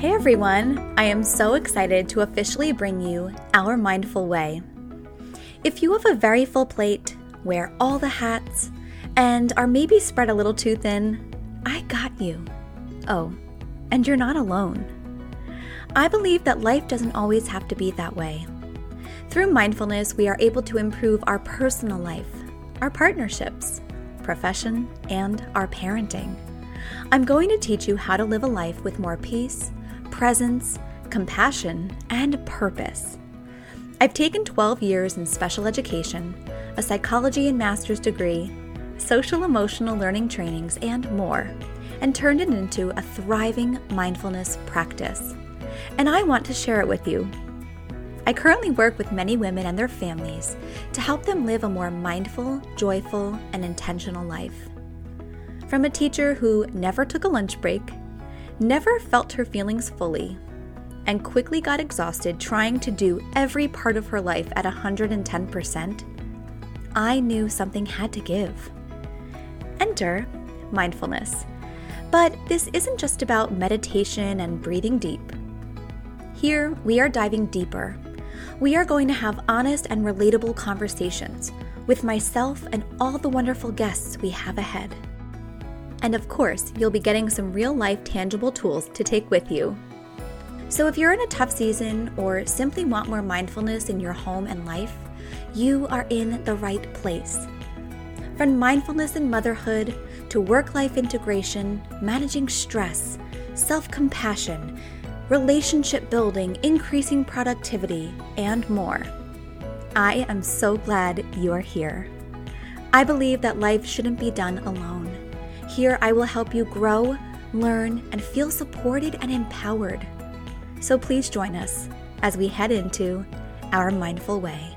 Hey everyone! I am so excited to officially bring you Our Mindful Way. If you have a very full plate, wear all the hats, and are maybe spread a little too thin, I got you. Oh, and you're not alone. I believe that life doesn't always have to be that way. Through mindfulness, we are able to improve our personal life, our partnerships, profession, and our parenting. I'm going to teach you how to live a life with more peace, presence, compassion, and purpose. I've taken 12 years in special education, a psychology and master's degree, social emotional learning trainings, and more, and turned it into a thriving mindfulness practice. And I want to share it with you. I currently work with many women and their families to help them live a more mindful, joyful, and intentional life. From a teacher who never took a lunch break, never felt her feelings fully, and quickly got exhausted trying to do every part of her life at 110%, I knew something had to give. Enter mindfulness. But this isn't just about meditation and breathing deep. Here, we are diving deeper. We are going to have honest and relatable conversations with myself and all the wonderful guests we have ahead. And of course, you'll be getting some real life tangible tools to take with you. So if you're in a tough season or simply want more mindfulness in your home and life, you are in the right place. From mindfulness in motherhood to work life integration, managing stress, self compassion, relationship building, increasing productivity, and more. I am so glad you're here. I believe that life shouldn't be done alone. Here, I will help you grow, learn, and feel supported and empowered. So please join us as we head into our mindful way.